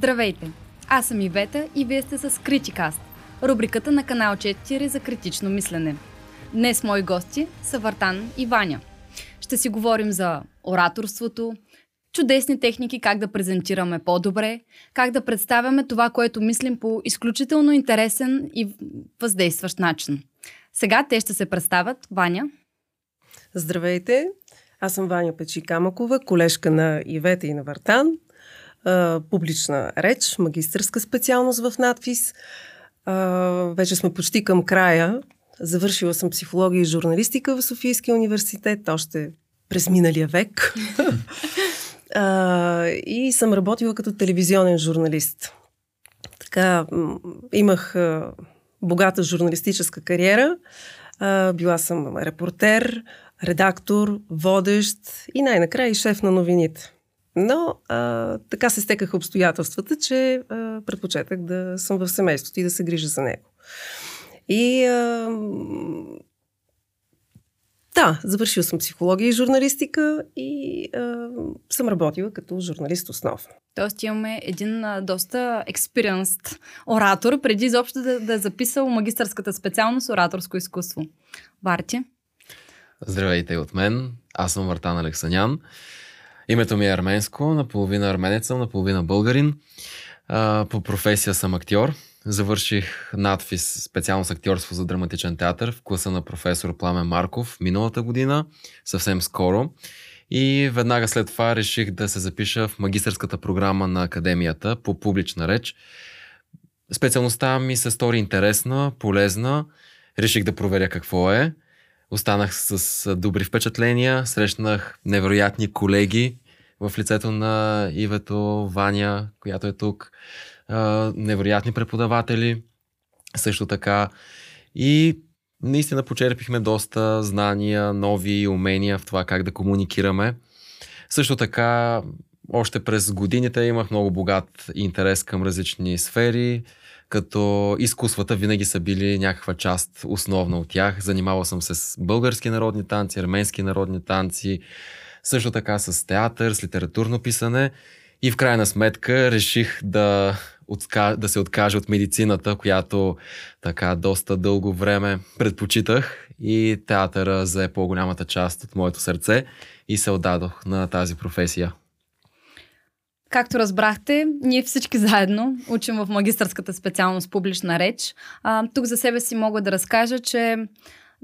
Здравейте! Аз съм Ивета и вие сте с Критикаст, рубриката на канал 4 за критично мислене. Днес мои гости са Вартан и Ваня. Ще си говорим за ораторството, чудесни техники как да презентираме по-добре, как да представяме това, което мислим по изключително интересен и въздействащ начин. Сега те ще се представят. Ваня. Здравейте! Аз съм Ваня Печи Камакова, колежка на Ивета и на Вартан. Публична реч, магистърска специалност в надфис. Вече сме почти към края. Завършила съм психология и журналистика в Софийския университет още през миналия век. и съм работила като телевизионен журналист. Така, имах богата журналистическа кариера. била съм репортер, редактор, водещ и най-накрая и шеф на новините. Но а, така се стекаха обстоятелствата, че а, предпочетах да съм в семейството и да се грижа за него. И а, да, завършила съм психология и журналистика и а, съм работила като журналист основно. Тоест имаме един а, доста експириенст оратор, преди изобщо да, да е записал магистърската специалност ораторско изкуство. Барти? Здравейте от мен. Аз съм Вартан Алексанян. Името ми е арменско, наполовина арменец съм, наполовина българин. А, по професия съм актьор. Завърших надфис специално актьорство за драматичен театър в класа на професор Пламен Марков миналата година, съвсем скоро. И веднага след това реших да се запиша в магистърската програма на академията по публична реч. Специалността ми се стори интересна, полезна. Реших да проверя какво е. Останах с добри впечатления, срещнах невероятни колеги в лицето на Ивето, Ваня, която е тук, невероятни преподаватели също така. И наистина почерпихме доста знания, нови умения в това как да комуникираме. Също така, още през годините имах много богат интерес към различни сфери, като изкуствата винаги са били някаква част основна от тях. Занимавал съм се с български народни танци, арменски народни танци, също така с театър, с литературно писане и в крайна сметка реших да, отка... да се откажа от медицината, която така доста дълго време предпочитах и театъра зае по-голямата част от моето сърце и се отдадох на тази професия. Както разбрахте, ние всички заедно учим в магистърската специалност публична реч. А, тук за себе си мога да разкажа, че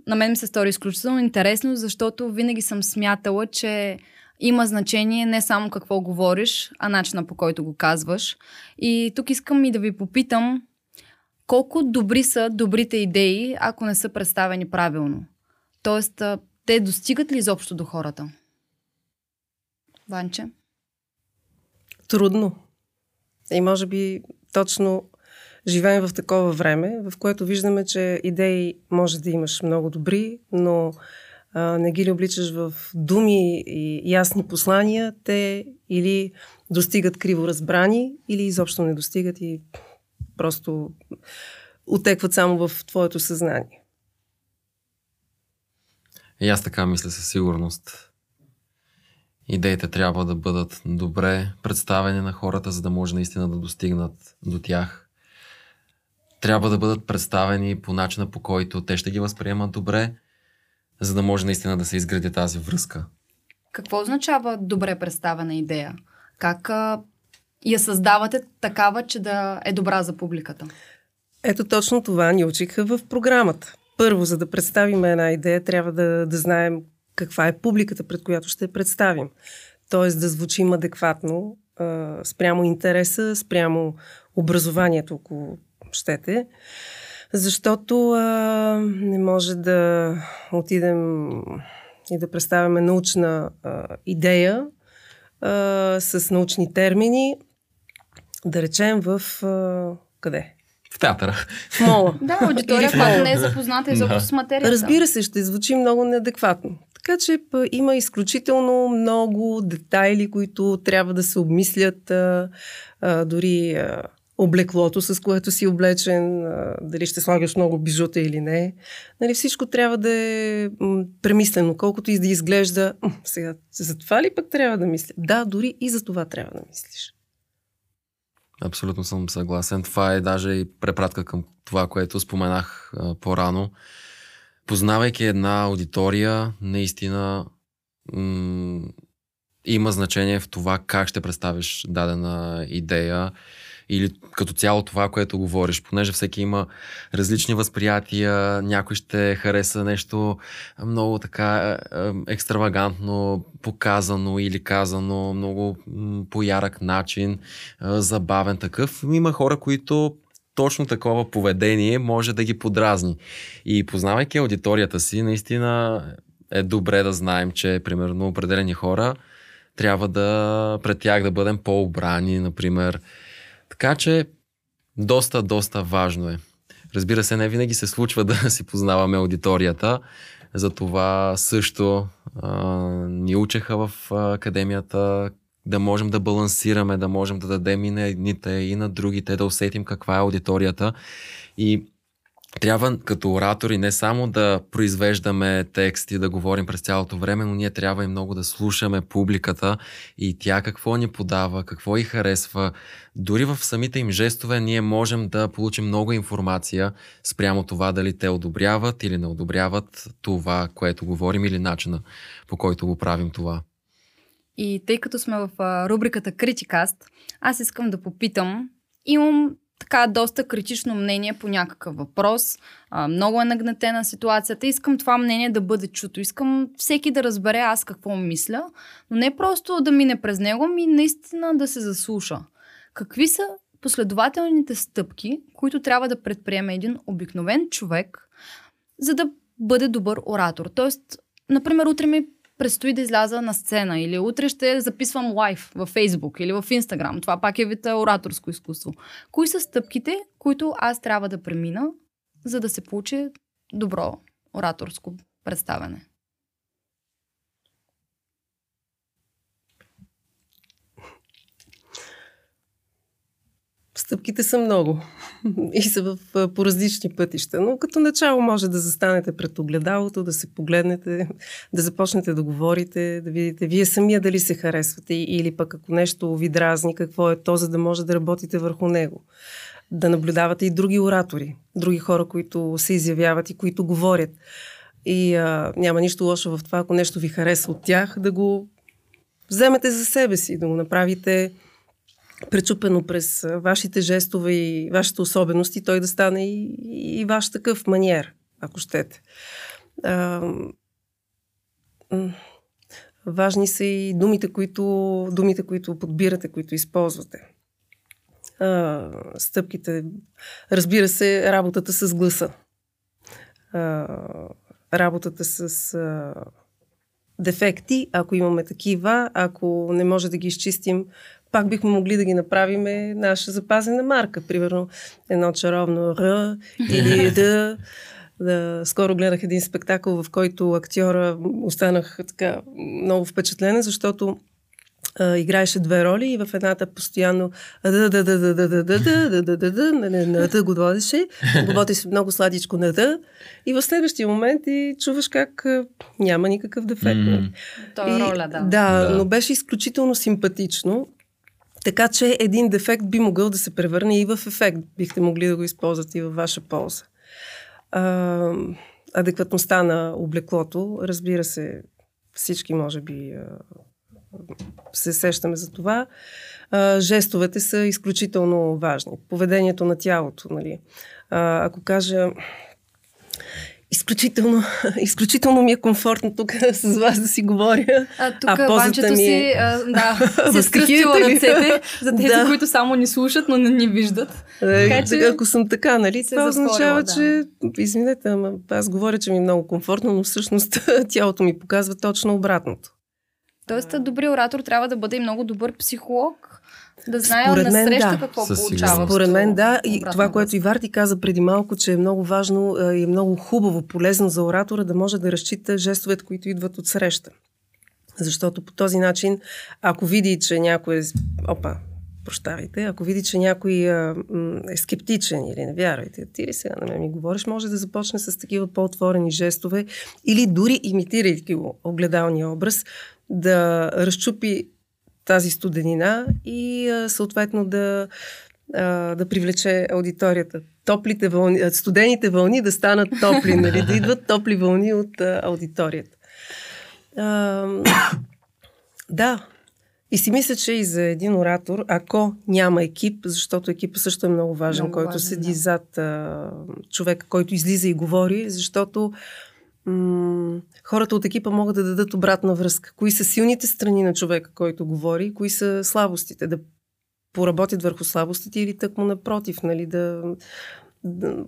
на мен ми се стори изключително интересно, защото винаги съм смятала, че има значение не само какво говориш, а начина по който го казваш. И тук искам и да ви попитам, колко добри са добрите идеи, ако не са представени правилно? Тоест, те достигат ли изобщо до хората? Ванче? Трудно. И може би точно живеем в такова време, в което виждаме, че идеи може да имаш много добри, но а, не ги ли обличаш в думи и ясни послания, те или достигат криво разбрани, или изобщо не достигат и просто отекват само в твоето съзнание. И аз така мисля със сигурност. Идеите трябва да бъдат добре представени на хората, за да може наистина да достигнат до тях трябва да бъдат представени по начина по който те ще ги възприемат добре, за да може наистина да се изгради тази връзка. Какво означава добре представена идея? Как а, я създавате такава, че да е добра за публиката? Ето точно това ни учиха в програмата. Първо, за да представим една идея, трябва да, да знаем каква е публиката, пред която ще я представим. Тоест да звучим адекватно а, спрямо интереса, спрямо образованието около щете, защото а, не може да отидем и да представяме научна а, идея а, с научни термини, да речем в а, къде? В театъра. В мола. Да, аудитория, която не е запозната изобщо с материята. Разбира се, ще звучи много неадекватно. Така че има изключително много детайли, които трябва да се обмислят, а, а, дори а, облеклото, с което си облечен, дали ще слагаш много бижута или не. Нали, всичко трябва да е премислено, колкото и да изглежда. Сега, за това ли пък трябва да мисля? Да, дори и за това трябва да мислиш. Абсолютно съм съгласен. Това е даже и препратка към това, което споменах а, по-рано. Познавайки една аудитория, наистина м- има значение в това как ще представиш дадена идея или като цяло това, което говориш, понеже всеки има различни възприятия, някой ще хареса нещо много така екстравагантно показано или казано, много по ярък начин, забавен такъв. Има хора, които точно такова поведение може да ги подразни. И познавайки аудиторията си, наистина е добре да знаем, че примерно определени хора трябва да пред тях да бъдем по-обрани, например. Така че доста, доста важно е. Разбира се, не винаги се случва да си познаваме аудиторията. Затова също а, ни учеха в академията да можем да балансираме, да можем да дадем и на едните, и на другите, да усетим каква е аудиторията. И трябва като оратори не само да произвеждаме тексти, да говорим през цялото време, но ние трябва и много да слушаме публиката и тя какво ни подава, какво и харесва. Дори в самите им жестове ние можем да получим много информация спрямо това дали те одобряват или не одобряват това, което говорим или начина по който го правим това. И тъй като сме в рубриката Критикаст, аз искам да попитам, имам така доста критично мнение по някакъв въпрос. А, много е нагнетена ситуацията. Искам това мнение да бъде чуто. Искам всеки да разбере аз какво мисля, но не просто да мине през него, ми наистина да се заслуша. Какви са последователните стъпки, които трябва да предприеме един обикновен човек, за да бъде добър оратор? Тоест, например, утре ми предстои да изляза на сцена или утре ще записвам лайв в Фейсбук или в Инстаграм. Това пак е вид ораторско изкуство. Кои са стъпките, които аз трябва да премина, за да се получи добро ораторско представяне? Стъпките са много и са в, по различни пътища, но като начало може да застанете пред огледалото, да се погледнете, да започнете да говорите, да видите вие самия дали се харесвате или пък ако нещо ви дразни, какво е то, за да може да работите върху него. Да наблюдавате и други оратори, други хора, които се изявяват и които говорят. И а, няма нищо лошо в това, ако нещо ви хареса от тях, да го вземете за себе си, да го направите пречупено през вашите жестове и вашите особености, той да стане и, и ваш такъв маниер, ако щете. А, важни са и думите, които, думите, които подбирате, които използвате. А, стъпките, разбира се, работата с гласа. А, работата с а, дефекти, ако имаме такива, ако не може да ги изчистим пак бихме могли да ги направим наша запазена марка. Примерно едно чаровно Р или Д. Да, скоро гледах един спектакъл, в който актьора останах така много впечатлена, защото а, играеше две роли и в едната постоянно да да да да да да да да да да да на да го водеше, говореше много сладичко на да и в следващия момент и чуваш как няма никакъв дефект. Това е роля, да. Да, но беше изключително симпатично така че един дефект би могъл да се превърне и в ефект. Бихте могли да го използвате и във ваша полза. А, адекватността на облеклото, разбира се, всички може би се сещаме за това. А, жестовете са изключително важни. Поведението на тялото, нали. А, ако кажа Изключително, изключително ми е комфортно тук с вас да си говоря. А, тук а ванчето ми... си, а, да, си е скръстила ръцете за тези, да. които само ни слушат, но не ни виждат. Е, така, че... Ако съм така, нали, това означава, да. че, извинете, ама аз говоря, че ми е много комфортно, но всъщност тялото ми показва точно обратното. Тоест, добрият оратор трябва да бъде и много добър психолог, да знае Според мен, среща да. какво Със получава. Според мен да. И това, което и Варти каза преди малко, че е много важно и е много хубаво, полезно за оратора да може да разчита жестовете, които идват от среща. Защото по този начин, ако види, че някой е... Опа, прощавайте, ако види, че някой а, е скептичен или не вярвайте, ти ли сега на мен ми говориш, може да започне с такива по-отворени жестове или дори имитирайки го огледалния образ, да разчупи тази студенина и съответно да а, да привлече аудиторията. Топлите вълни, студените вълни да станат топли, нали? да идват топли вълни от а, аудиторията. А, да, и си мисля, че и за един оратор, ако няма екип, защото екипът също е много важен, много който важен, седи да. зад а, човека, който излиза и говори, защото м- хората от екипа могат да дадат обратна връзка. Кои са силните страни на човека, който говори, кои са слабостите, да поработят върху слабостите или тъкмо напротив, нали, да, да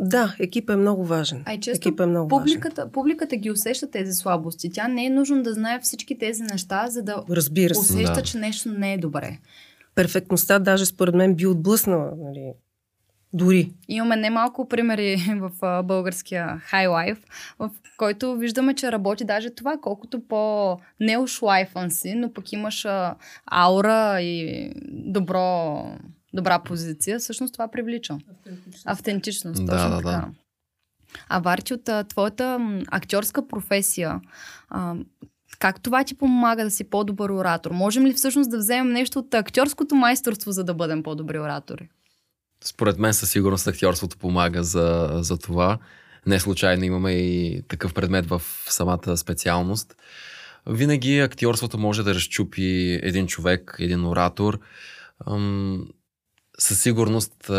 да, екип е много важен. А и често екип е много публиката, важен. публиката ги усеща тези слабости. Тя не е нужно да знае всички тези неща, за да Разбира се. усеща, да. че нещо не е добре. Перфектността даже според мен би отблъснала. Нали, дори. Имаме немалко примери в българския High Life, в който виждаме, че работи даже това, колкото по неушлайфан си, но пък имаш аура и добро добра позиция, всъщност това привлича. Автентичност. Автентичност, точно да, да, така. Да. А Варчи, от твоята актьорска професия, а, как това ти помага да си по-добър оратор? Можем ли всъщност да вземем нещо от актьорското майсторство, за да бъдем по-добри оратори? Според мен със сигурност актьорството помага за, за това. Не случайно имаме и такъв предмет в самата специалност. Винаги актьорството може да разчупи един човек, един оратор със сигурност,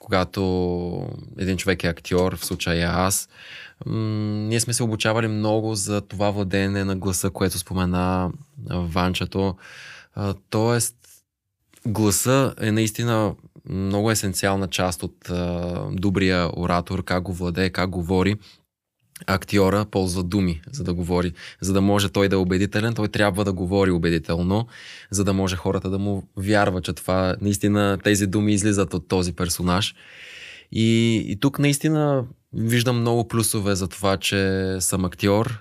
когато един човек е актьор, в случая аз, ние сме се обучавали много за това владеене на гласа, което спомена Ванчато. Тоест, гласа е наистина много есенциална част от добрия оратор, как го владее, как говори актьора ползва думи, за да говори. За да може той да е убедителен, той трябва да говори убедително, за да може хората да му вярват, че това наистина тези думи излизат от този персонаж. И, и тук наистина виждам много плюсове за това, че съм актьор,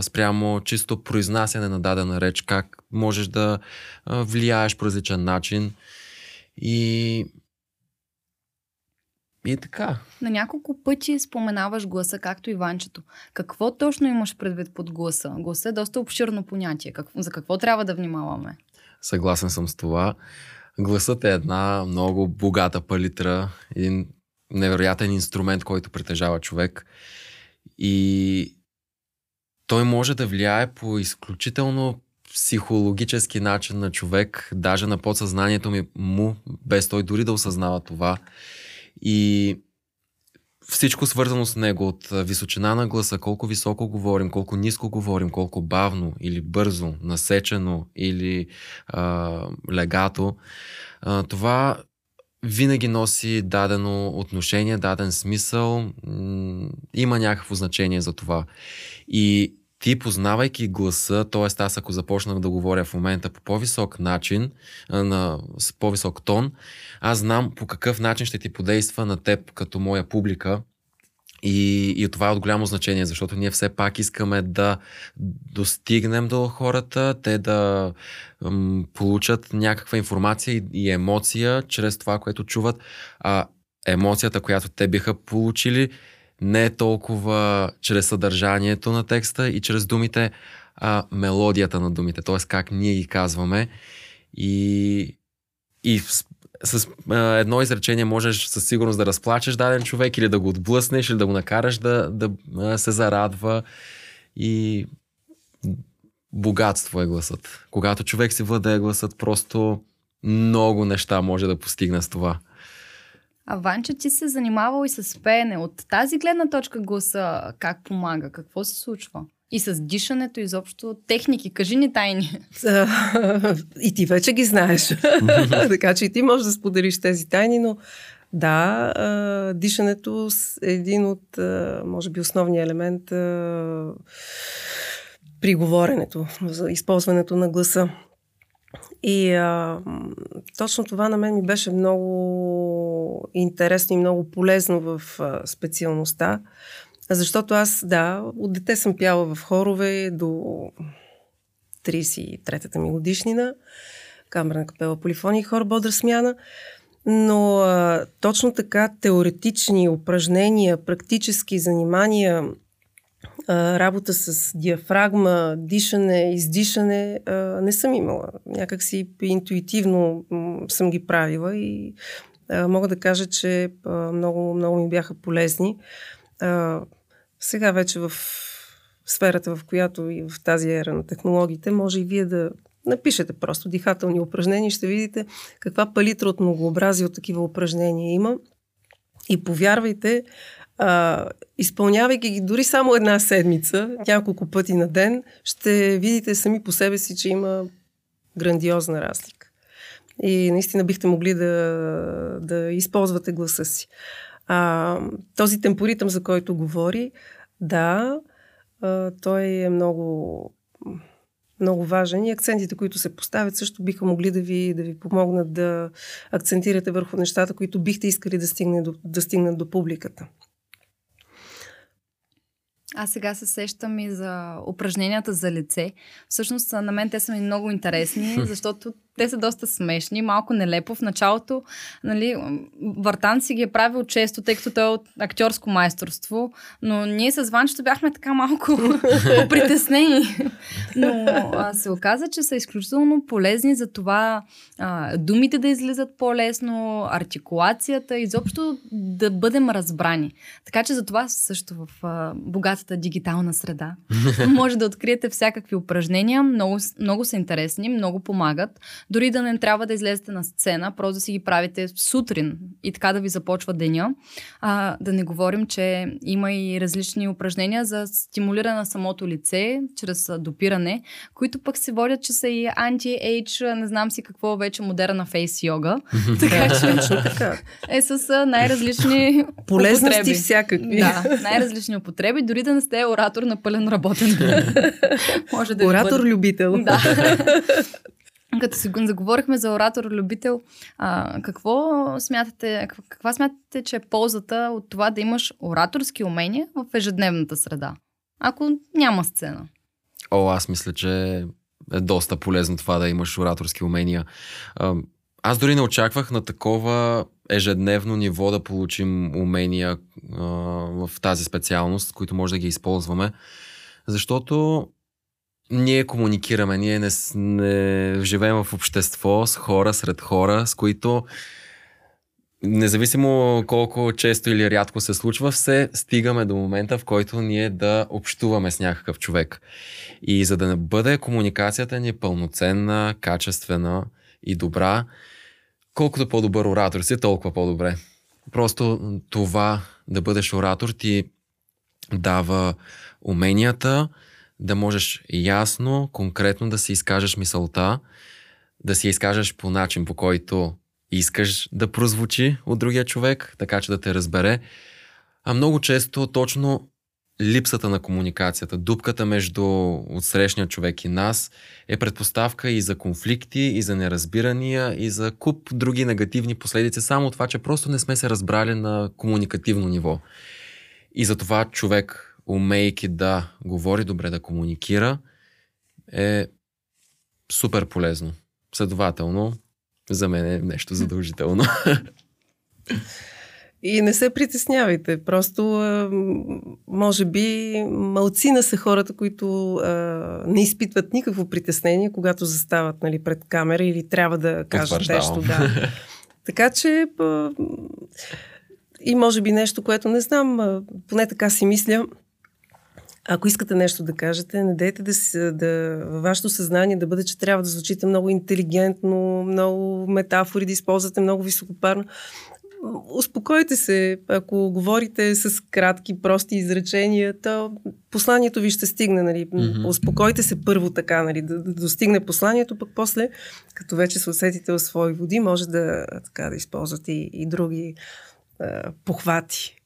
спрямо чисто произнасяне на дадена реч, как можеш да влияеш по различен начин. И и е така. На няколко пъти споменаваш гласа, както и Ванчето. Какво точно имаш предвид под гласа? Гласа е доста обширно понятие. Какво, за какво трябва да внимаваме? Съгласен съм с това. Гласът е една много богата палитра, един невероятен инструмент, който притежава човек. И той може да влияе по изключително психологически начин на човек, даже на подсъзнанието ми му, без той дори да осъзнава това. И всичко свързано с него, от височина на гласа, колко високо говорим, колко ниско говорим, колко бавно или бързо, насечено или а, легато, а, това винаги носи дадено отношение, даден смисъл, м- има някакво значение за това. И ти познавайки гласа, т.е. аз ако започнах да говоря в момента по по-висок начин, на, с по-висок тон, аз знам по какъв начин ще ти подейства на теб като моя публика. И, и това е от голямо значение, защото ние все пак искаме да достигнем до хората, те да м, получат някаква информация и, и емоция чрез това, което чуват. А емоцията, която те биха получили, не е толкова чрез съдържанието на текста и чрез думите, а мелодията на думите, т.е. как ние ги казваме. И, и с, с а, едно изречение можеш със сигурност да разплачеш даден човек или да го отблъснеш, или да го накараш да, да а, се зарадва. И богатство е гласът. Когато човек си владее гласът, просто много неща може да постигне с това. А Ванча, ти се занимавал и с пеене. От тази гледна точка гласа как помага? Какво се случва? И с дишането, изобщо техники. Кажи ни тайни. и ти вече ги знаеш. така че и ти можеш да споделиш тези тайни, но да, дишането е един от, може би, основния елемент при говоренето, за използването на гласа. И а, точно това на мен ми беше много интересно и много полезно в а, специалността, защото аз, да, от дете съм пяла в хорове до 33-та ми годишнина, камерна капела полифония и хор Бодра смяна, но а, точно така теоретични упражнения, практически занимания работа с диафрагма, дишане, издишане не съм имала. Някак си интуитивно съм ги правила и мога да кажа, че много, много ми бяха полезни. Сега вече в сферата, в която и в тази ера на технологиите, може и вие да напишете просто дихателни упражнения, ще видите каква палитра от многообразие от такива упражнения има. И повярвайте, а, изпълнявайки ги дори само една седмица, няколко пъти на ден, ще видите сами по себе си, че има грандиозна разлика. И наистина бихте могли да, да използвате гласа си. А, този темпоритъм, за който говори, да, а, той е много, много важен и акцентите, които се поставят, също биха могли да ви, да ви помогнат да акцентирате върху нещата, които бихте искали да, стигне до, да стигнат до публиката. Аз сега се сещам и за упражненията за лице. Всъщност на мен те са ми много интересни, защото те са доста смешни, малко нелепо. В началото, нали, Вартан си ги е правил често, тъй като той е от актьорско майсторство, но ние с Ванчето бяхме така малко притеснени. Но а, се оказа, че са изключително полезни за това а, думите да излизат по-лесно, артикулацията, изобщо да бъдем разбрани. Така че за това също в а, богатата дигитална среда може да откриете всякакви упражнения. Много, много са интересни, много помагат. Дори да не трябва да излезете на сцена, просто да си ги правите сутрин и така да ви започва деня. А, да не говорим, че има и различни упражнения за стимулиране на самото лице, чрез допиране, които пък се водят, че са и анти-ейдж, не знам си какво вече модерна фейс йога. така че е с най-различни Полезности употреби. всякакви. Да, най-различни употреби, дори да не сте оратор на пълен работен Може да Оратор-любител. Да. Като си заговорихме за оратор-любител, а, какво смятате, каква смятате, че е ползата от това да имаш ораторски умения в ежедневната среда, ако няма сцена? О, аз мисля, че е доста полезно това да имаш ораторски умения. Аз дори не очаквах на такова ежедневно ниво да получим умения а, в тази специалност, които може да ги използваме, защото ние комуникираме, ние не, не живеем в общество с хора, сред хора, с които независимо колко често или рядко се случва, все стигаме до момента, в който ние да общуваме с някакъв човек. И за да не бъде комуникацията ни пълноценна, качествена и добра, колкото по-добър оратор си, толкова по-добре. Просто това да бъдеш оратор ти дава уменията, да можеш ясно, конкретно да си изкажеш мисълта, да си изкажеш по начин, по който искаш да прозвучи от другия човек, така че да те разбере. А много често точно липсата на комуникацията, дупката между отсрещния човек и нас е предпоставка и за конфликти, и за неразбирания, и за куп други негативни последици, само това, че просто не сме се разбрали на комуникативно ниво. И за това човек умейки да говори добре, да комуникира, е супер полезно. Следователно, за мен е нещо задължително. И не се притеснявайте. Просто, може би, малцина са хората, които а, не изпитват никакво притеснение, когато застават нали, пред камера или трябва да кажат нещо. Да. Така че, а, и може би нещо, което не знам, поне така си мисля, ако искате нещо да кажете, не дейте да, да във вашето съзнание да бъде, че трябва да звучите много интелигентно, много метафори да използвате, много високопарно. Успокойте се, ако говорите с кратки, прости изречения, то посланието ви ще стигне. Нали? Mm-hmm. Успокойте се първо така, нали? да, да достигне посланието, пък после, като вече се усетите в свои води, може да, така, да използвате и, и други а, похвати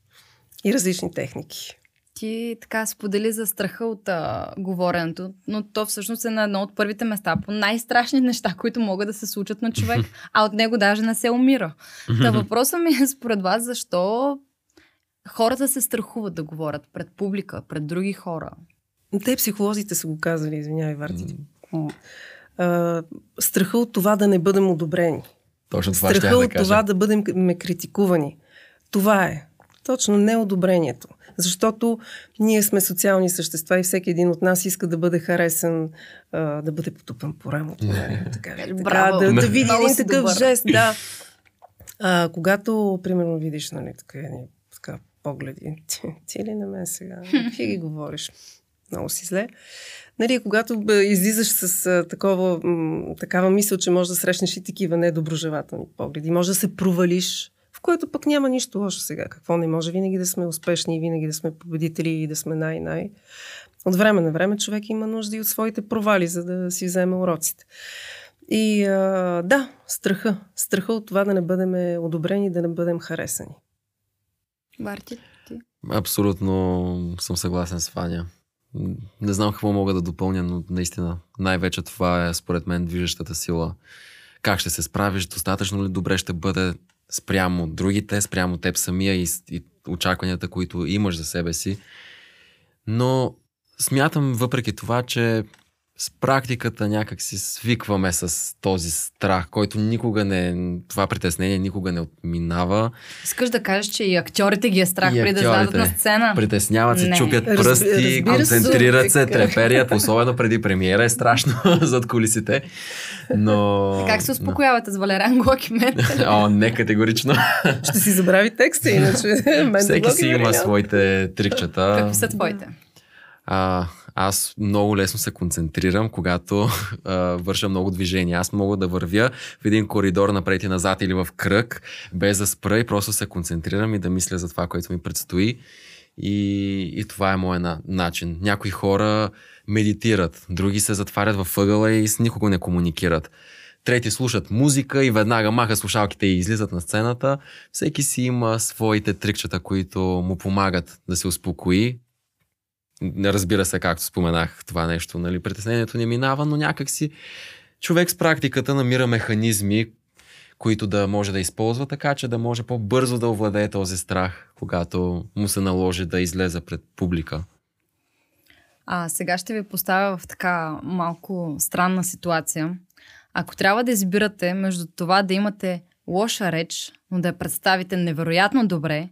и различни техники ти така сподели за страха от а, говоренето, но то всъщност е на едно от първите места по най-страшни неща, които могат да се случат на човек, а от него даже не се умира. Та въпросът ми е според вас, защо хората се страхуват да говорят пред публика, пред други хора? Те психолозите са го казали, извинявай, Варти. Mm. страха от това да не бъдем одобрени. Точно това Страха ще от да това да бъдем критикувани. Това е. Точно неодобрението. Защото ние сме социални същества и всеки един от нас иска да бъде харесан, а, да бъде потупан по рамото. Нали? Така, така, да, да види един такъв добър. жест, да. А, когато, примерно, видиш, нали, така, така погледи, ти, ти ли на мен сега? Какви ги говориш? Много си зле. Нали, когато излизаш с а, такова, м, такава мисъл, че можеш да срещнеш и такива недоброжелателни погледи, може да се провалиш, в което пък няма нищо лошо сега. Какво не може винаги да сме успешни и винаги да сме победители и да сме най-най. От време на време човек има нужда и от своите провали, за да си вземе уроците. И а, да, страха. Страха от това да не бъдем одобрени, да не бъдем харесани. Барти, ти? Абсолютно съм съгласен с Ваня. Не знам какво мога да допълня, но наистина най-вече това е според мен движещата сила. Как ще се справиш, достатъчно ли добре ще бъде спрямо другите, спрямо теб самия и, и очакванията, които имаш за себе си. Но смятам въпреки това, че с практиката някак си свикваме с този страх, който никога не, това притеснение никога не отминава. Искаш да кажеш, че и актьорите ги е страх преди да излязат на сцена? Притесняват се, не. чупят пръсти, Разбира концентрират се, треперят, особено преди премиера е страшно зад колисите. Но... Как се успокоявате с Валеран Глокимет? О, не категорично. Ще си забрави текста, иначе. Всеки си има своите трикчета. Какви са твоите? А, аз много лесно се концентрирам, когато а, върша много движение. Аз мога да вървя в един коридор напред и назад или в кръг, без да спра и просто се концентрирам и да мисля за това, което ми предстои. И, и това е моят на, начин. Някои хора медитират, други се затварят във ъгъла и с никого не комуникират. Трети слушат музика и веднага махат слушалките и излизат на сцената. Всеки си има своите трикчета, които му помагат да се успокои, разбира се, както споменах това нещо, нали, притеснението не минава, но някак си човек с практиката намира механизми, които да може да използва така, че да може по-бързо да овладее този страх, когато му се наложи да излезе пред публика. А сега ще ви поставя в така малко странна ситуация. Ако трябва да избирате между това да имате лоша реч, но да я представите невероятно добре,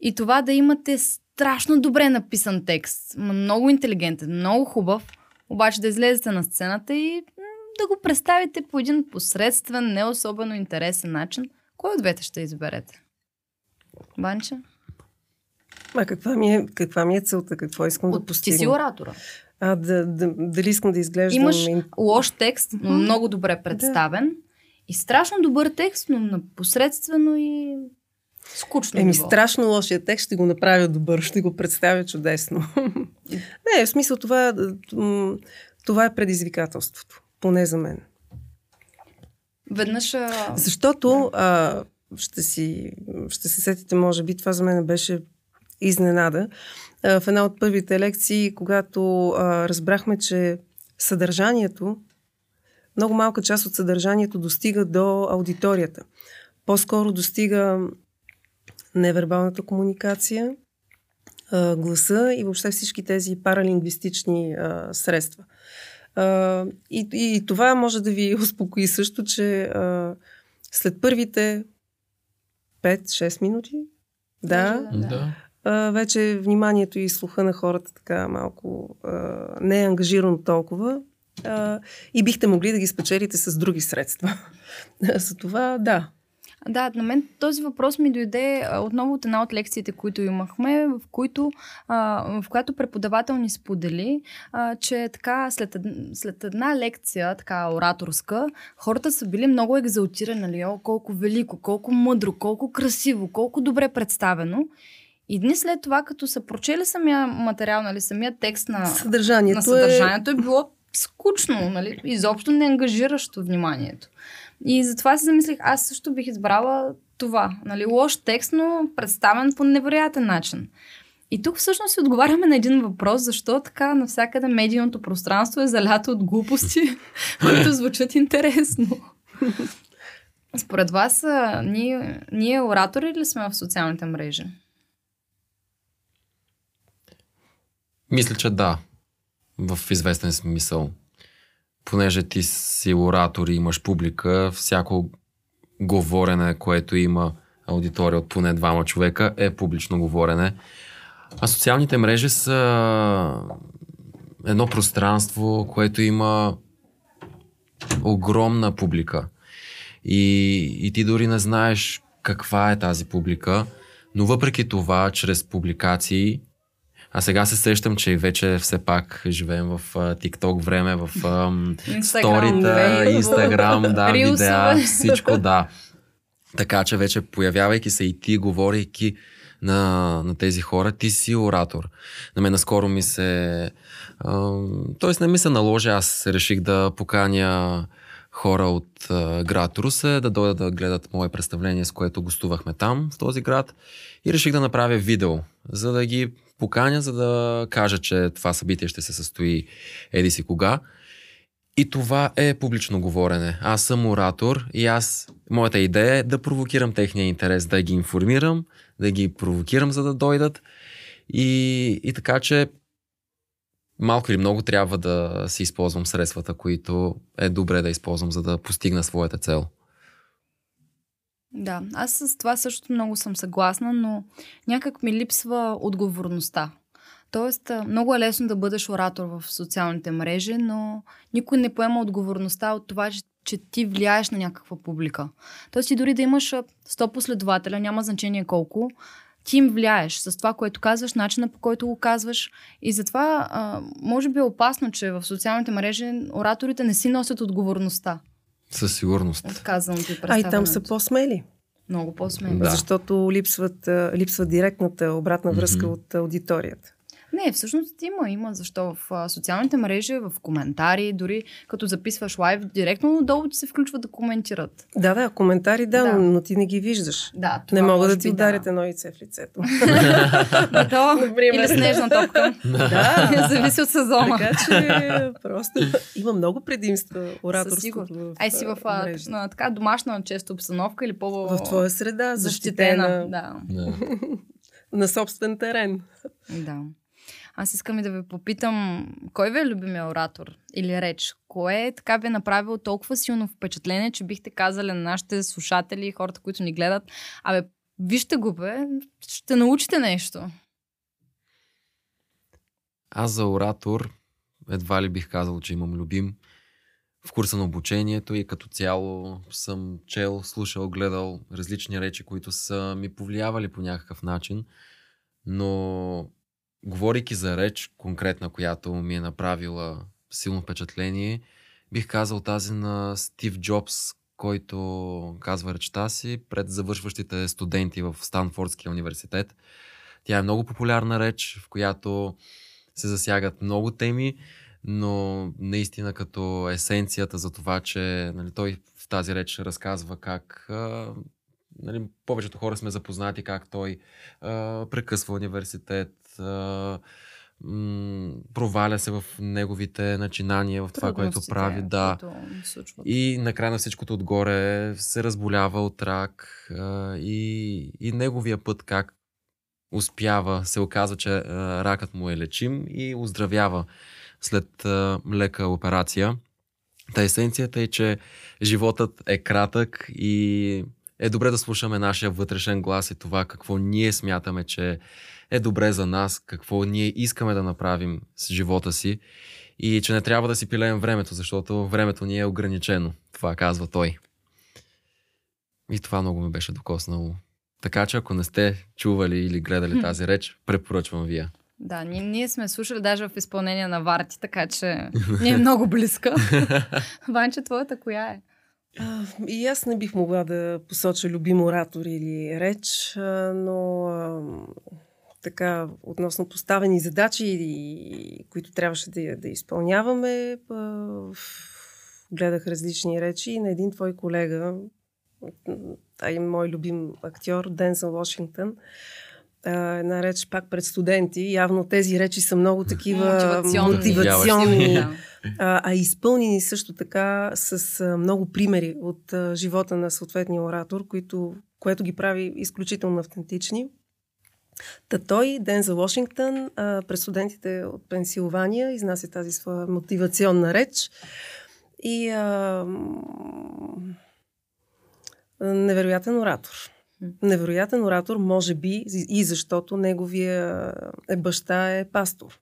и това да имате страшно добре написан текст, много интелигентен, много хубав, обаче да излезете на сцената и да го представите по един посредствен, не особено интересен начин. Кой от двете ще изберете? Банча? А каква ми е, каква ми е целта? Какво искам от, да постигна? Ти си оратора. А, да, да, дали искам да изглеждам... Имаш лош текст, но много добре представен. Да. И страшно добър текст, но посредствено и Скучно Еми, ниво. страшно лошия текст ще го направя добър, ще го представя чудесно. не, в смисъл това, това е предизвикателството, поне за мен. Веднъж... А... Защото а, ще, си, ще се сетите, може би, това за мен беше изненада. А, в една от първите лекции, когато а, разбрахме, че съдържанието, много малка част от съдържанието достига до аудиторията. По-скоро достига невербалната комуникация, а, гласа и въобще всички тези паралингвистични а, средства. А, и, и това може да ви успокои също, че а, след първите 5-6 минути, да, да. А, вече вниманието и слуха на хората така малко а, не е ангажирано толкова а, и бихте могли да ги спечелите с други средства. За това, да, да, на мен този въпрос ми дойде отново от една от лекциите, които имахме, в, които, а, в която преподавател ни сподели, а, че така след, след една лекция, така ораторска, хората са били много екзалтирани, нали? О, колко велико, колко мъдро, колко красиво, колко добре представено. И дни след това, като са прочели самия материал, нали, самия текст на съдържанието, на съдържанието е... е било скучно, нали? изобщо не ангажиращо вниманието. И затова си замислих, аз също бих избрала това. Нали, лош текст, но представен по невероятен начин. И тук всъщност си отговаряме на един въпрос, защо така навсякъде медийното пространство е залято от глупости, които звучат интересно. Според вас, ние, ние оратори ли сме в социалните мрежи? Мисля, че да. В известен смисъл понеже ти си оратор и имаш публика, всяко говорене, което има аудитория от поне двама човека, е публично говорене. А социалните мрежи са едно пространство, което има огромна публика. И, и ти дори не знаеш каква е тази публика, но въпреки това, чрез публикации, а сега се сещам, че вече все пак живеем в TikTok време, в сторита, Инстаграм, да, видеа, всичко, да. Така че вече появявайки се и ти, говорейки на, на тези хора, ти си оратор. На мен наскоро ми се... Тоест не ми се наложи, аз реших да поканя хора от а, град Русе да дойдат да гледат мое представление, с което гостувахме там, в този град. И реших да направя видео, за да ги поканя, за да кажа, че това събитие ще се състои еди си кога. И това е публично говорене. Аз съм оратор и аз, моята идея е да провокирам техния интерес, да ги информирам, да ги провокирам, за да дойдат. И, и така, че малко или много трябва да си използвам средствата, които е добре да използвам, за да постигна своята цел. Да, аз с това също много съм съгласна, но някак ми липсва отговорността. Тоест, много е лесно да бъдеш оратор в социалните мрежи, но никой не поема отговорността от това, че, че ти влияеш на някаква публика. Тоест, и дори да имаш 100 последователя, няма значение колко, ти им влияеш с това, което казваш, начина по който го казваш. И затова, а, може би е опасно, че в социалните мрежи ораторите не си носят отговорността. Със сигурност. От казаното и А и там са по-смели. Много по-смели. Да. Защото липсват, липсва директната обратна връзка mm-hmm. от аудиторията. Не, всъщност има, има. Защо в социалните мрежи, в коментари, дори като записваш лайв, директно долу ти се включват да коментират. Да, да, коментари да, да. но ти не ги виждаш. Да, не мога да ти да. ударят едно яйце в лицето. То, или снежна топка. да. Зависи от сезона. Така че просто има много предимства ораторството. Ай си в а, на, така домашна често обстановка или по В твоя среда, защитена. защитена да. на собствен терен. Да. Аз искам и да ви попитам, кой ви е любимия оратор или реч? Кое така ви е направило толкова силно впечатление, че бихте казали на нашите слушатели и хората, които ни гледат, абе, вижте го, бе, ще научите нещо. Аз за оратор едва ли бих казал, че имам любим в курса на обучението и като цяло съм чел, слушал, гледал различни речи, които са ми повлиявали по някакъв начин, но говорейки за реч конкретна, която ми е направила силно впечатление, бих казал тази на Стив Джобс, който казва речта си пред завършващите студенти в Станфордския университет. Тя е много популярна реч, в която се засягат много теми, но наистина като есенцията за това, че нали, той в тази реч разказва как нали, повечето хора сме запознати как той а, прекъсва университет, а, м- проваля се в неговите начинания, в това, което прави. Да. И накрая на всичкото отгоре се разболява от рак а, и, и неговия път как успява, се оказва, че а, ракът му е лечим и оздравява след а, лека операция. Та есенцията е, че животът е кратък и е добре да слушаме нашия вътрешен глас и това какво ние смятаме, че е добре за нас, какво ние искаме да направим с живота си и че не трябва да си пилеем времето, защото времето ни е ограничено. Това казва той. И това много ми беше докоснало. Така че ако не сте чували или гледали тази реч, препоръчвам вие. Да, ние, ние сме слушали даже в изпълнение на Варти, така че ни е много близка. Ванче, твоята коя е? А, и аз не бих могла да посоча любим оратор или реч, но така, относно поставени задачи, и, които трябваше да, да изпълняваме, гледах различни речи и на един твой колега, а и мой любим актьор, Денсъл Вашингтон, една реч пак пред студенти. Явно тези речи са много такива мотивационни. мотивационни а, а изпълнени също така с много примери от живота на съответния оратор, които, което ги прави изключително автентични. Та той, Ден за Вашингтон, а, през студентите от Пенсилвания, изнася тази своя мотивационна реч. И а, невероятен оратор. Невероятен оратор, може би, и защото неговия е баща е пастор.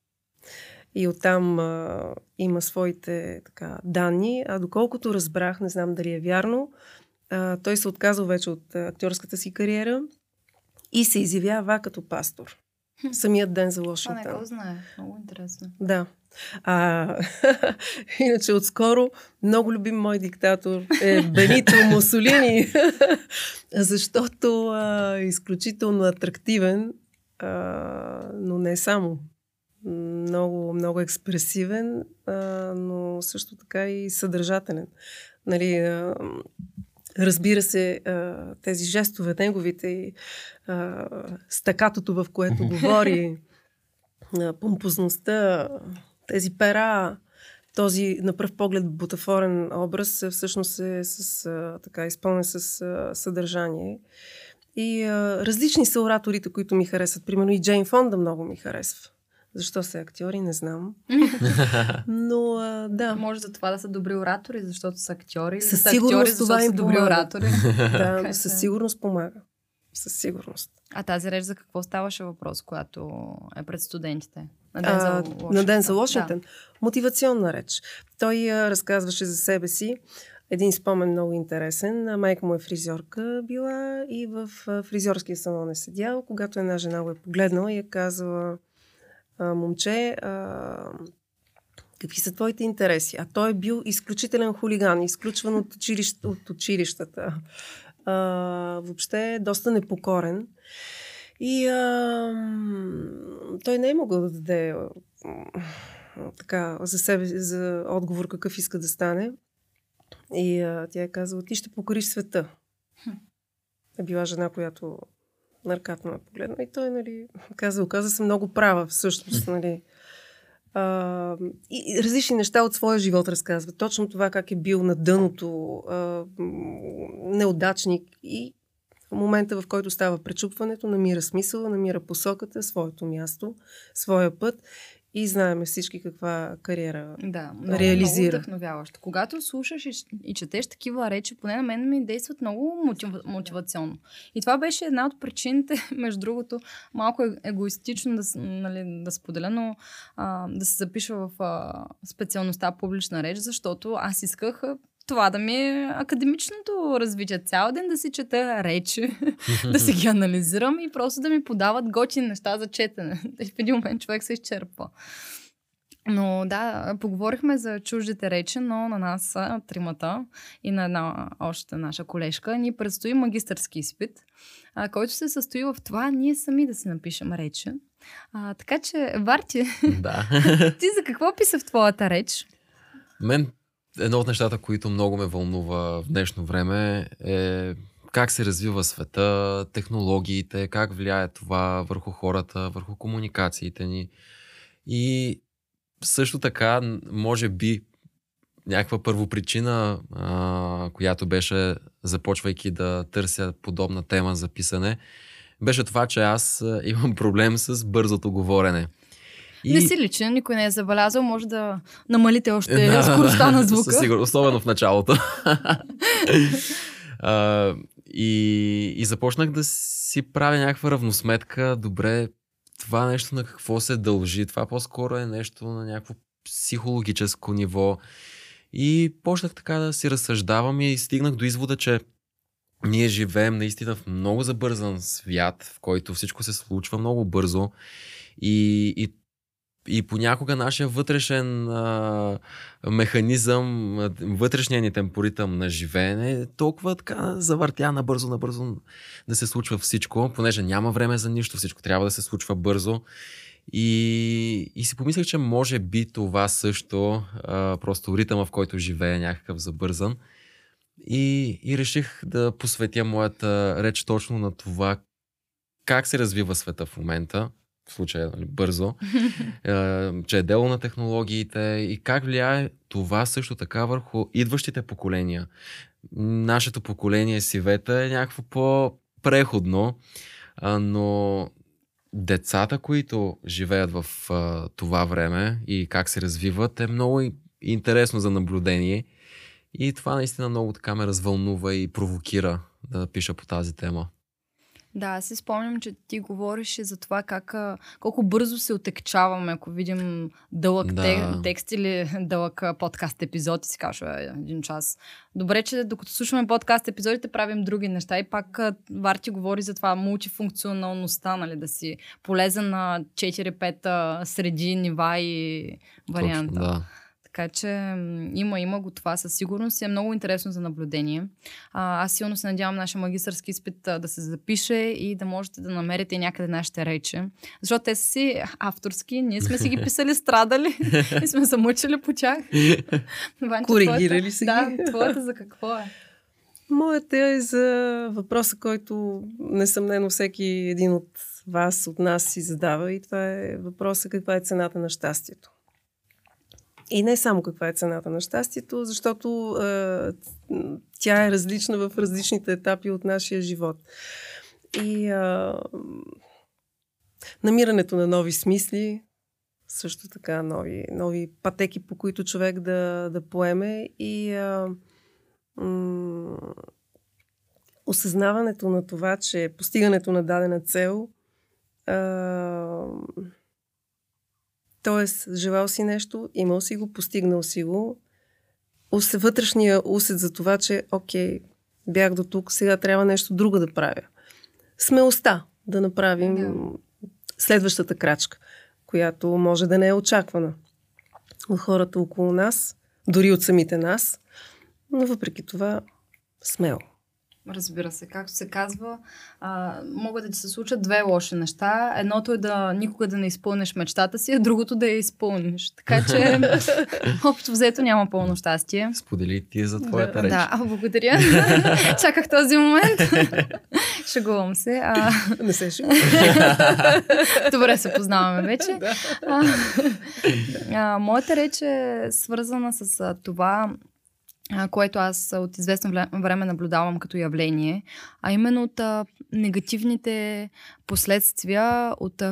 И оттам а, има своите така, данни. А доколкото разбрах, не знам дали е вярно, а, той се отказал вече от актьорската си кариера и се изявява като пастор. Самият ден за Вашингтон. Това не го знае. Много интересно. Да. А, иначе отскоро много любим мой диктатор е Бенито Мусолини, защото а, е изключително атрактивен, а, но не само. Много, много експресивен, а, но също така и съдържателен. Нали, а, Разбира се, тези жестове, неговите, стакатото, в което говори, помпозността, тези пера, този на пръв поглед бутафорен образ всъщност е с, така, изпълнен с съдържание. И различни са ораторите, които ми харесват. Примерно и Джейн Фонда много ми харесва. Защо са актьори, не знам. Но а, да. Може за това да са добри оратори, защото са актьори. Със сигурност актьори, това им са добри помага. оратори. да, със сигурност помага. Със сигурност. А тази реч за какво ставаше въпрос, която е пред студентите? На ден за А, Вашингтон. на ден за Вашингтон. Да. Мотивационна реч. Той а, разказваше за себе си. Един спомен много интересен. Майка му е фризьорка била и в фризьорския салон е седял. Когато една жена го е погледнала и е казала а, момче, а, какви са твоите интереси? А той е бил изключителен хулиган, изключван от, училищ, от училищата. А, въобще доста непокорен. И а, той не е могъл да даде а, така за себе, за отговор какъв иска да стане. И а, тя е казала, ти ще покориш света. Е била жена, която наркатно ме погледна. И той, нали, каза, оказа се много права, всъщност, нали. А, и, и различни неща от своя живот разказва. Точно това как е бил на дъното, а, неудачник и в момента, в който става пречупването, намира смисъла, намира посоката, своето място, своя път и знаеме всички каква кариера да, много, реализира. Много вдъхновяващо. Когато слушаш и, и четеш такива речи, поне на мен ми действат много мотив, мотивационно. И това беше една от причините, между другото, малко е егоистично да, нали, да споделя, но а, да се запиша в а, специалността публична реч, защото аз исках това да ми е академичното развитие. Цял ден да си чета речи, да си ги анализирам и просто да ми подават готини неща за четене. В един момент човек се изчерпва. Но да, поговорихме за чуждите речи, но на нас тримата и на една още наша колежка ни предстои магистърски изпит, а, който се състои в това ние сами да си напишем речи. А, така че, Варти, да. ти за какво писа в твоята реч? Мен едно от нещата, които много ме вълнува в днешно време е как се развива света, технологиите, как влияе това върху хората, върху комуникациите ни. И също така, може би, някаква първопричина, а, която беше, започвайки да търся подобна тема за писане, беше това, че аз имам проблем с бързото говорене. И... Не си личен, никой не е забелязал, може да намалите още да, скоростта на звука. Със сигурност, особено в началото. а, и, и започнах да си правя някаква равносметка. Добре, това нещо на какво се дължи? Това по-скоро е нещо на някакво психологическо ниво. И почнах така да си разсъждавам и стигнах до извода, че ние живеем наистина в много забързан свят, в който всичко се случва много бързо. И, и и понякога нашия вътрешен а, механизъм, вътрешния ни темпоритъм на живеене е толкова така завъртя набързо, набързо да се случва всичко, понеже няма време за нищо, всичко трябва да се случва бързо. И, и си помислях, че може би това също, а, просто ритъма, в който живее някакъв забързан. И, и реших да посветя моята реч точно на това как се развива света в момента в случая нали, бързо, че е дело на технологиите и как влияе това също така върху идващите поколения. Нашето поколение сивета е някакво по-преходно, но децата, които живеят в това време и как се развиват, е много интересно за наблюдение. И това наистина много така ме развълнува и провокира да пиша по тази тема. Да, аз си спомням, че ти говориш за това как, колко бързо се отекчаваме, ако видим дълъг да. те, текст или дълъг подкаст епизод и си кажа един час. Добре, че докато слушаме подкаст епизодите, правим други неща и пак Варти говори за това мултифункционалността, нали, да си полезен на 4-5 среди нива и варианта. Точно, да. Така че има, има го това със сигурност и е много интересно за наблюдение. А, аз силно се надявам нашия магистърски изпит а, да се запише и да можете да намерите някъде нашите речи. Защото те са си авторски, ние сме си ги писали, страдали и сме замъчили по тях. Коригирали си Да, твоята за какво е? Моята е за въпроса, който несъмнено всеки един от вас, от нас си задава и това е въпроса каква е цената на щастието. И не само каква е цената на щастието, защото е, тя е различна в различните етапи от нашия живот. И е, намирането на нови смисли, също така нови, нови пътеки, по които човек да, да поеме и е, м- осъзнаването на това, че постигането на дадена цел е, Тоест, желал си нещо, имал си го, постигнал си го. Вътрешния усет за това, че окей, бях до тук, сега трябва нещо друго да правя. Смелостта да направим да. следващата крачка, която може да не е очаквана от хората около нас, дори от самите нас, но въпреки това смело. Разбира се, както се казва, а, могат да ти се случат две лоши неща. Едното е да никога да не изпълниш мечтата си, а другото да я изпълниш. Така че, общо взето няма пълно щастие. Сподели ти за твоята да, реч. Да, а, благодаря. Чаках този момент. Шегувам се. А... Не се шегувам. Добре се познаваме вече. а, а, моята реч е свързана с а, това което аз от известно време наблюдавам като явление, а именно от негативните последствия от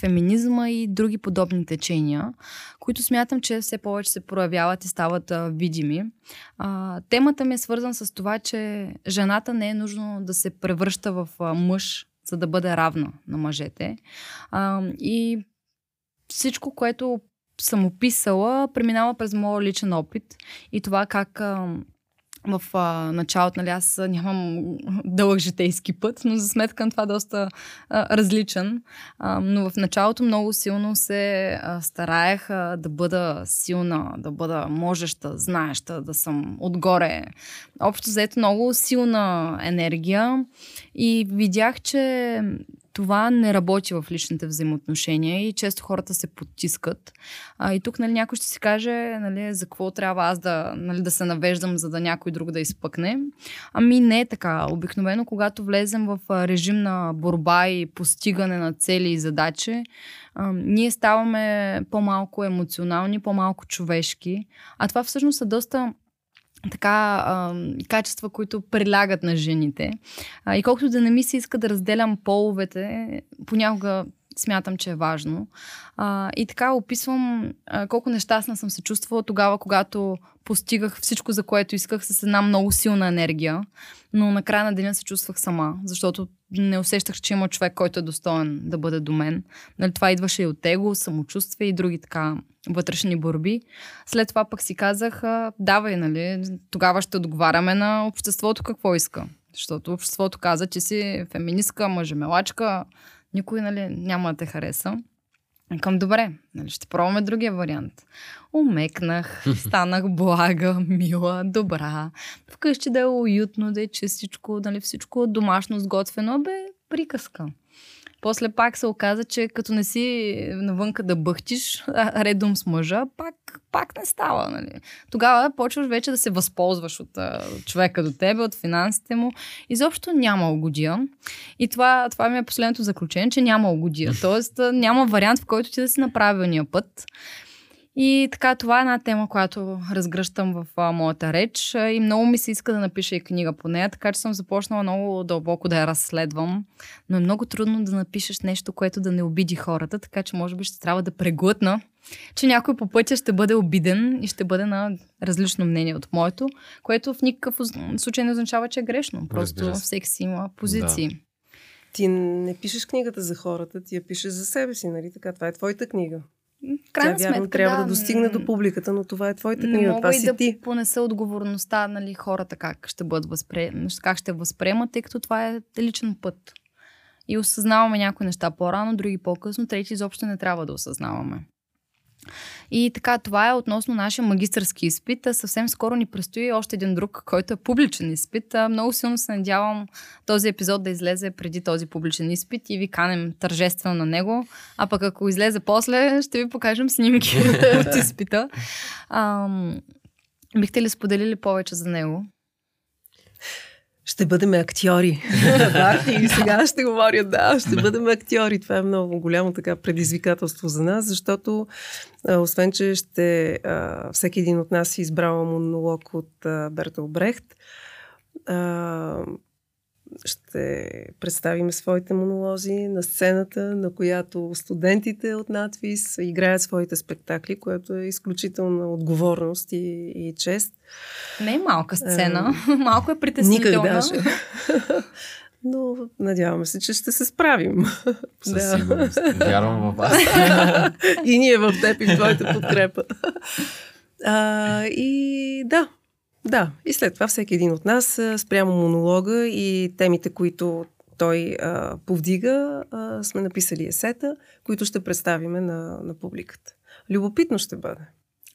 феминизма и други подобни течения, които смятам, че все повече се проявяват и стават видими. Темата ми е свързана с това, че жената не е нужно да се превръща в мъж, за да бъде равна на мъжете. И всичко, което съм описала, преминава през моя личен опит и това как а, в а, началото, нали, аз нямам дълъг житейски път, но за сметка на това доста а, различен. А, но в началото много силно се а, стараех а, да бъда силна, да бъда можеща, знаеща, да съм отгоре. Общо взето много силна енергия и видях, че това не работи в личните взаимоотношения и често хората се потискат. А, и тук нали, някой ще си каже нали, за какво трябва аз да, нали, да се навеждам, за да някой друг да изпъкне. Ами не е така. Обикновено, когато влезем в режим на борба и постигане на цели и задачи, а, ние ставаме по-малко емоционални, по-малко човешки. А това всъщност са доста така а, качества, които прилягат на жените. А, и колкото да не ми се иска да разделям половете, понякога смятам, че е важно. А, и така описвам а, колко нещастна съм се чувствала тогава, когато постигах всичко, за което исках с една много силна енергия, но на края на деня се чувствах сама, защото не усещах, че има човек, който е достоен да бъде до мен. Нали, това идваше и от его, самочувствие и други така вътрешни борби. След това пък си казах, давай, нали, тогава ще отговаряме на обществото какво иска. Защото обществото каза, че си феминистка, мъжемелачка, никой нали, няма да те хареса. Към добре, нали, ще пробваме другия вариант. Умекнах, станах блага, мила, добра. Вкъщи да е уютно, да е чистичко, нали, всичко домашно, сготвено, бе, приказка. После пак се оказа, че като не си навънка да бъхтиш редом с мъжа, пак, пак не става. Нали? Тогава почваш вече да се възползваш от а, човека до тебе, от финансите му. Изобщо няма угодия. И това, това ми е последното заключение, че няма угодия. Тоест няма вариант, в който ти да си на правилния път. И така, това е една тема, която разгръщам в а, моята реч и много ми се иска да напиша и книга по нея, така че съм започнала много дълбоко да я разследвам. Но е много трудно да напишеш нещо, което да не обиди хората, така че може би ще трябва да преглътна, че някой по пътя ще бъде обиден и ще бъде на различно мнение от моето, което в никакъв случай не означава, че е грешно. Просто всеки си има позиции. Да. ти не пишеш книгата за хората, ти я пишеш за себе си, нали така? Това е твоята книга. Крайна Тя вярно сметка, трябва да, да, достигне до публиката, но това е твоята Не книга, мога това и си да ти. понеса отговорността, нали, хората как ще бъдат възприемат, как ще възприемат, тъй като това е личен път. И осъзнаваме някои неща по-рано, други по-късно, трети изобщо не трябва да осъзнаваме. И така, това е относно нашия магистърски изпит. А съвсем скоро ни предстои още един друг, който е публичен изпит. А много силно се надявам този епизод да излезе преди този публичен изпит и ви канем тържествено на него. А пък ако излезе после, ще ви покажем снимки от изпита. Ам, бихте ли споделили повече за него? Ще бъдем актьори. и сега ще говоря, да, ще бъдем актьори. Това е много голямо така предизвикателство за нас, защото а, освен, че ще а, всеки един от нас е избрал монолог от а, Бертъл Брехт, а, ще представим своите монолози на сцената, на която студентите от надвис играят своите спектакли, което е изключителна отговорност и, и чест. Не е малка сцена, малко е притеснителна. Никак даже. Но надяваме се, че ще се справим. Със Да. сигурност. Вярвам в вас. и ние в теб и в твоята подкрепа. А, и да, да. И след това всеки един от нас спрямо монолога и темите, които той а, повдига, а, сме написали есета, които ще представиме на, на публиката. Любопитно ще бъде.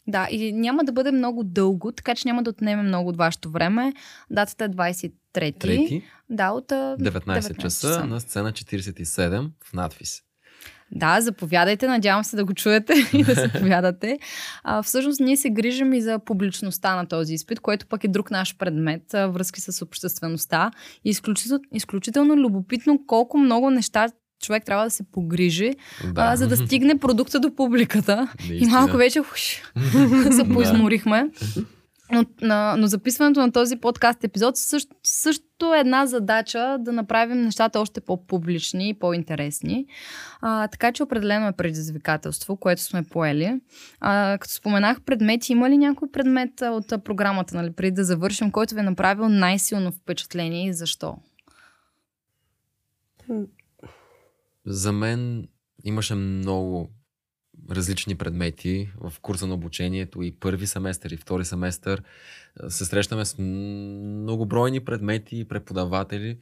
Да, и няма да бъде много дълго, така че няма да отнеме много от вашето време. Датата е 23. Трети, Да, от а, 19, 19 часа, на сцена 47 в надвис. Да, заповядайте, надявам се да го чуете и да заповядате. А, всъщност ние се грижим и за публичността на този изпит, което пък е друг наш предмет, а, връзки с обществеността. И изключително, изключително любопитно колко много неща човек трябва да се погрижи, Да. а, за да стигне продукта до публиката. И Наистина. малко вече уш, се поизморихме. Но, на, но записването на този подкаст епизод също, също е една задача да направим нещата още по-публични и по-интересни. А, така че определено е предизвикателство, което сме поели. А, като споменах предмети, има ли някой предмет от а, програмата, нали, преди да завършим, който ви е направил най-силно впечатление и защо? За мен имаше много различни предмети в курса на обучението и първи семестър и втори семестър. Се срещаме с многобройни предмети и преподаватели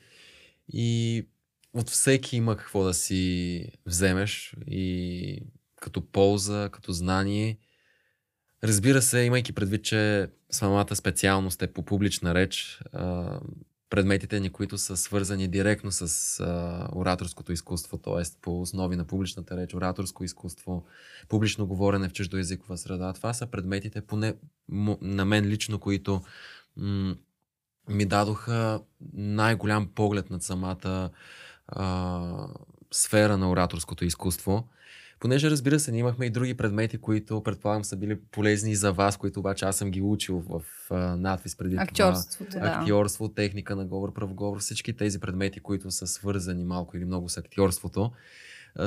и от всеки има какво да си вземеш и като полза, като знание. Разбира се, имайки предвид, че самата специалност е по публична реч, предметите ни, които са свързани директно с а, ораторското изкуство, т.е. по основи на публичната реч, ораторско изкуство, публично говорене в чуждоязикова среда. Това са предметите, поне м- на мен лично, които м- ми дадоха най-голям поглед над самата а, сфера на ораторското изкуство. Понеже, разбира се, ние имахме и други предмети, които предполагам са били полезни и за вас, които обаче аз съм ги учил в а, надвис преди това Актьорството, да. актьорство, техника на говор, правоговор, всички тези предмети, които са свързани малко или много с актьорството,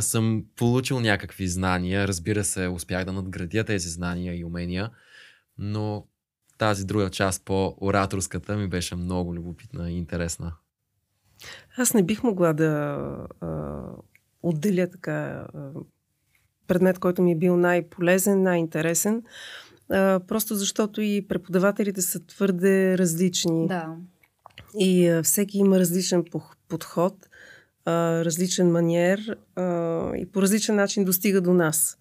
съм получил някакви знания. Разбира се, успях да надградя тези знания и умения, но тази друга част по-ораторската ми беше много любопитна и интересна. Аз не бих могла да а, отделя така а, предмет, който ми е бил най-полезен, най-интересен, а, просто защото и преподавателите са твърде различни. Да. И а, всеки има различен подход, а, различен маниер а, и по различен начин достига до нас.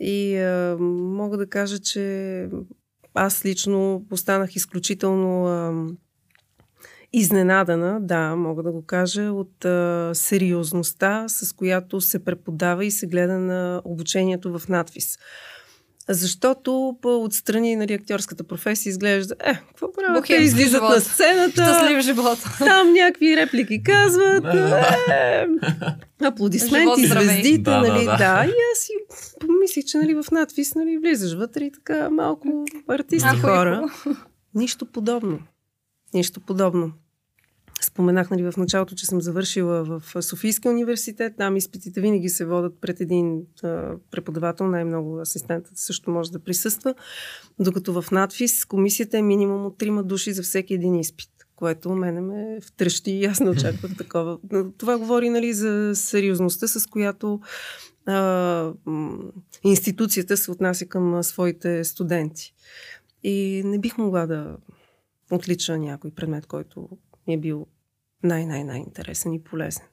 И а, мога да кажа, че аз лично останах изключително а, изненадана, да, мога да го кажа, от а, сериозността, с която се преподава и се гледа на обучението в надвис. Защото по отстрани нали, актьорската професия изглежда, е, какво правят? Те излизат живот. на сцената, Щастлив живот. там някакви реплики казват, е, аплодисменти, Живот, звездите, Да, да, нали, да. да. И аз си помислих, че нали, в надвис нали, влизаш вътре и така малко артисти хора. Нищо подобно. Нищо подобно. Споменах нали, в началото, че съм завършила в Софийския университет. Там изпитите винаги се водят пред един а, преподавател, най-много асистентът също може да присъства. Докато в надфис комисията е минимум от трима души за всеки един изпит, което мене ме втрещи и аз не очаквах такова. Това говори нали, за сериозността, с която а, институцията се отнася към своите студенти. И не бих могла да отлича някой предмет, който ми е бил най-най-най-интересен и полезен.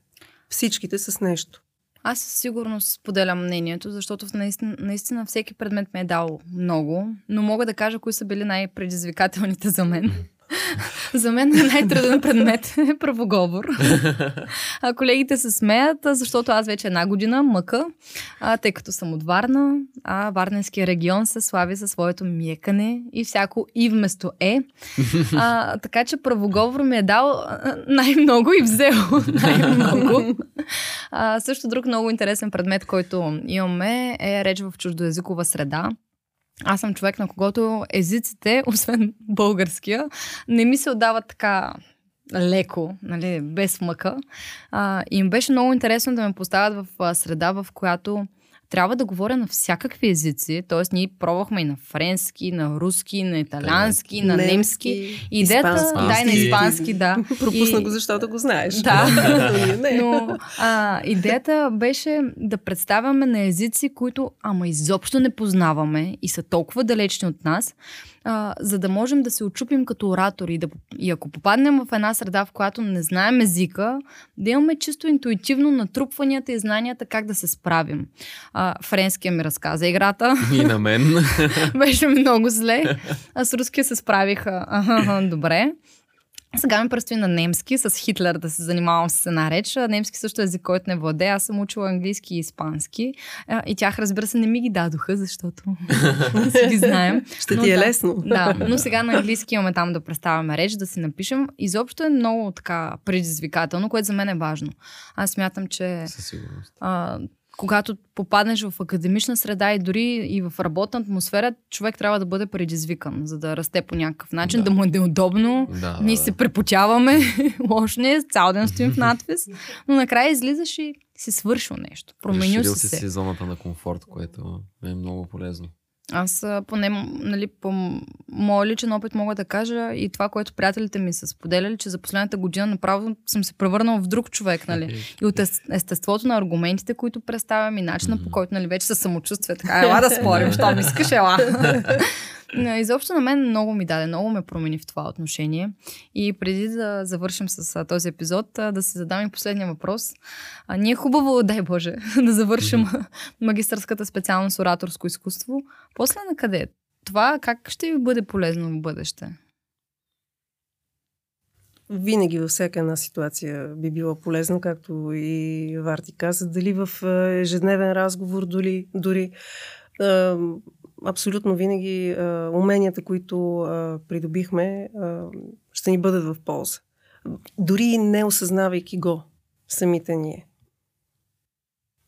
Всичките с нещо. Аз със сигурност споделям мнението, защото наистина, наистина всеки предмет ми е дал много, но мога да кажа кои са били най-предизвикателните за мен. За мен е най-труден предмет е правоговор. А колегите се смеят, защото аз вече една година мъка, а, тъй като съм от Варна, а Варненския регион се слави със своето мекане и всяко и вместо е. А, така че правоговор ми е дал най-много и взел най-много. А, също друг много интересен предмет, който имаме е реч в чуждоязикова среда. Аз съм човек, на когото езиците, освен българския, не ми се отдават така леко, нали, без мъка. А, им беше много интересно да ме поставят в среда, в която трябва да говоря на всякакви езици. Тоест, ние пробвахме и на френски, на руски, на италиански, на немски. немски Идеята, испански. да, и на испански, да. Пропусна и... го, защото го знаеш. Да. Но а, идеята беше да представяме на езици, които ама изобщо не познаваме и са толкова далечни от нас, а, за да можем да се очупим като оратори. И, да, и ако попаднем в една среда, в която не знаем езика, да имаме чисто интуитивно натрупванията и знанията как да се справим. А, френския ми разказа играта. И на мен. Беше много зле. А с руския се справиха добре. Сега ми предстои на немски с Хитлер да се занимавам с една реч. Немски също е език, който не владея. Аз съм учила английски и испански. И тях, разбира се, не ми ги дадоха, защото си ги знаем. Ще но, ти е да, лесно. Да, но сега на английски имаме там да представяме реч, да си напишем. Изобщо е много така предизвикателно, което за мен е важно. Аз смятам, че Със сигурност. А, когато попаднеш в академична среда и дори и в работна атмосфера, човек трябва да бъде предизвикан, за да расте по някакъв начин, да, да му е неудобно. Да, Ние да, се препотяваме, лошо не е, цял ден стоим в надпис, но накрая излизаш и си свършил нещо. Променил си се. си зоната на комфорт, което е много полезно. Аз поне, нали, по моя личен опит мога да кажа и това, което приятелите ми са споделяли, че за последната година направо съм се превърнал в друг човек, нали. И от естеството на аргументите, които представям и начина mm-hmm. по който, нали, вече със самочувствие, така, ела да спорим, що ми искаш, ела. Изобщо на мен много ми даде, много ме промени в това отношение. И преди да завършим с този епизод, да се задам и последния въпрос. А, ние е хубаво, дай Боже, да завършим магистърската специалност ораторско изкуство. После на къде? Това как ще ви бъде полезно в бъдеще? Винаги във всяка една ситуация би било полезно, както и Варти каза, дали в ежедневен разговор, дори, дори абсолютно винаги а, уменията, които а, придобихме, а, ще ни бъдат в полза. Дори не осъзнавайки го самите ние.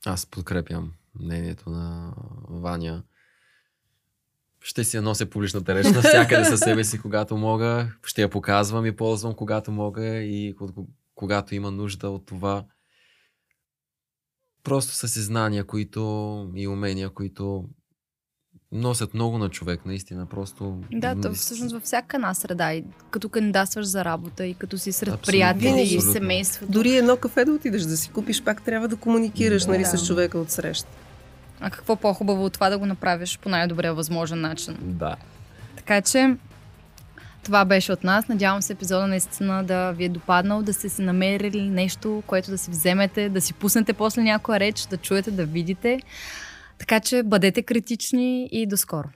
Аз подкрепям мнението на Ваня. Ще си я нося публичната реч навсякъде със себе си, когато мога. Ще я показвам и ползвам, когато мога и когато има нужда от това. Просто са си знания, които и умения, които носят много на човек, наистина. Просто. Да, то всъщност във всяка една среда. И като кандидатстваш за работа, и като си сред абсолютно, приятели и семейство. Дори едно кафе да отидеш да си купиш, пак трябва да комуникираш да. нали, с човека от среща. А какво по-хубаво от това да го направиш по най-добрия възможен начин? Да. Така че това беше от нас. Надявам се епизода наистина да ви е допаднал, да сте си намерили нещо, което да си вземете, да си пуснете после някоя реч, да чуете, да видите. Така че бъдете критични и до скоро.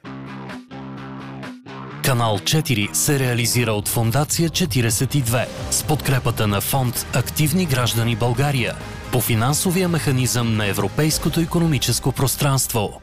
Канал 4 се реализира от Фондация 42 с подкрепата на фонд Активни граждани България по финансовия механизъм на Европейското економическо пространство.